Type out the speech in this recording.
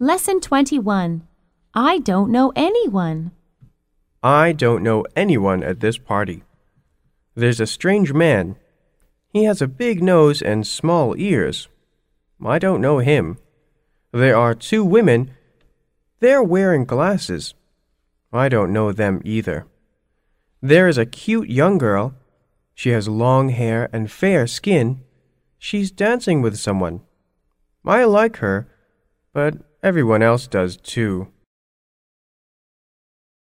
Lesson 21. I don't know anyone. I don't know anyone at this party. There's a strange man. He has a big nose and small ears. I don't know him. There are two women. They're wearing glasses. I don't know them either. There is a cute young girl. She has long hair and fair skin. She's dancing with someone. I like her, but everyone else does too.